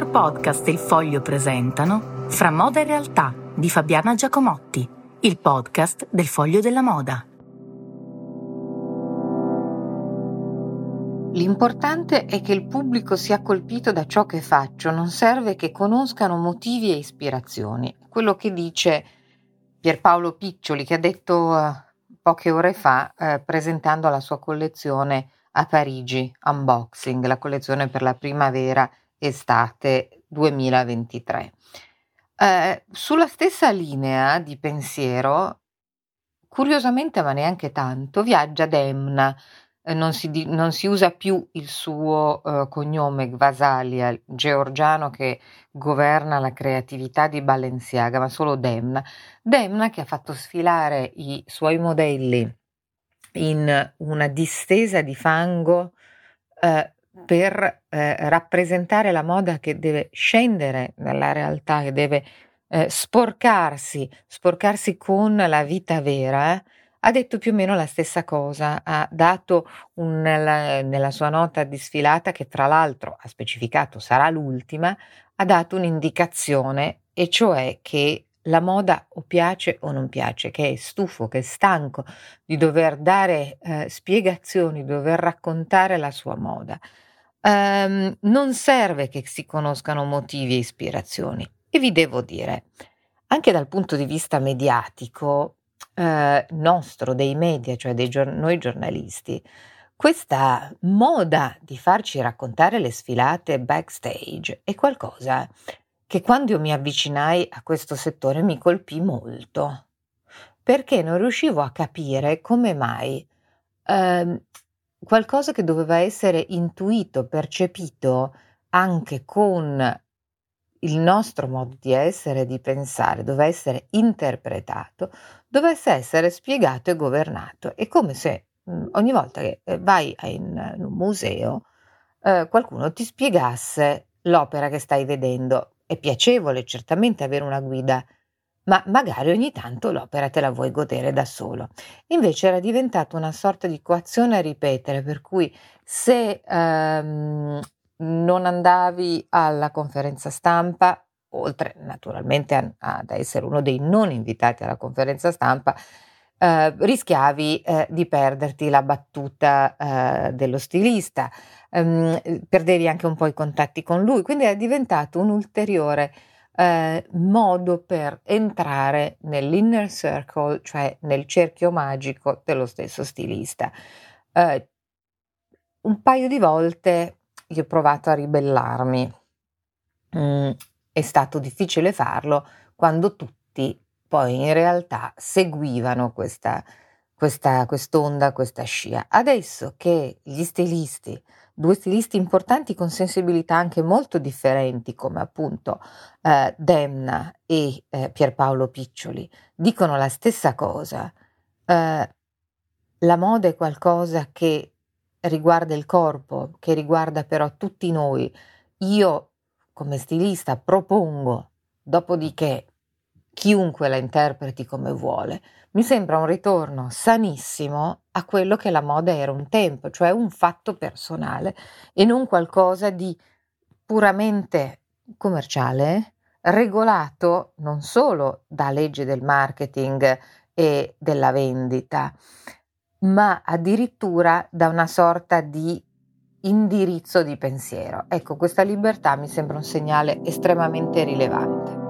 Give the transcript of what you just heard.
Editor Podcast e Il Foglio presentano Fra moda e realtà di Fabiana Giacomotti, il podcast del Foglio della Moda. L'importante è che il pubblico sia colpito da ciò che faccio, non serve che conoscano motivi e ispirazioni. Quello che dice Pierpaolo Piccioli, che ha detto uh, poche ore fa, uh, presentando la sua collezione a Parigi, Unboxing, la collezione per la primavera estate 2023. Eh, sulla stessa linea di pensiero, curiosamente ma neanche tanto, viaggia Demna, eh, non, si non, si usa più il suo eh, cognome Gvasalia, georgiano che governa la creatività di Balenciaga, ma solo Demna. Demna che ha fatto sfilare i suoi modelli in una distesa di fango eh, per eh, rappresentare la moda che deve scendere dalla realtà, che deve eh, sporcarsi, sporcarsi con la vita vera, eh, ha detto più o meno la stessa cosa, ha dato un, nella, nella sua nota di sfilata, che tra l'altro ha specificato sarà l'ultima, ha dato un'indicazione, e cioè che la moda o piace o non piace, che è stufo, che è stanco di dover dare eh, spiegazioni, di dover raccontare la sua moda. Um, non serve che si conoscano motivi e ispirazioni. E vi devo dire, anche dal punto di vista mediatico eh, nostro, dei media, cioè dei gior- noi giornalisti, questa moda di farci raccontare le sfilate backstage è qualcosa che quando io mi avvicinai a questo settore mi colpì molto, perché non riuscivo a capire come mai eh, qualcosa che doveva essere intuito, percepito anche con il nostro modo di essere di pensare, doveva essere interpretato, dovesse essere spiegato e governato. È come se mh, ogni volta che eh, vai in, in un museo eh, qualcuno ti spiegasse l'opera che stai vedendo è piacevole certamente avere una guida, ma magari ogni tanto l'opera te la vuoi godere da solo. Invece era diventata una sorta di coazione a ripetere, per cui se ehm, non andavi alla conferenza stampa, oltre naturalmente ad essere uno dei non invitati alla conferenza stampa, eh, rischiavi eh, di perderti la battuta eh, dello stilista. Ehm, perdevi anche un po' i contatti con lui, quindi è diventato un ulteriore eh, modo per entrare nell'inner circle, cioè nel cerchio magico dello stesso stilista. Eh, un paio di volte io ho provato a ribellarmi, mm, è stato difficile farlo quando tutti poi in realtà seguivano questa, questa, quest'onda, questa scia. Adesso che gli stilisti due stilisti importanti con sensibilità anche molto differenti, come appunto eh, Demna e eh, Pierpaolo Piccioli, dicono la stessa cosa. Eh, la moda è qualcosa che riguarda il corpo, che riguarda però tutti noi. Io, come stilista, propongo, dopodiché chiunque la interpreti come vuole. Mi sembra un ritorno sanissimo a quello che la moda era un tempo, cioè un fatto personale e non qualcosa di puramente commerciale, regolato non solo da leggi del marketing e della vendita, ma addirittura da una sorta di indirizzo di pensiero. Ecco, questa libertà mi sembra un segnale estremamente rilevante.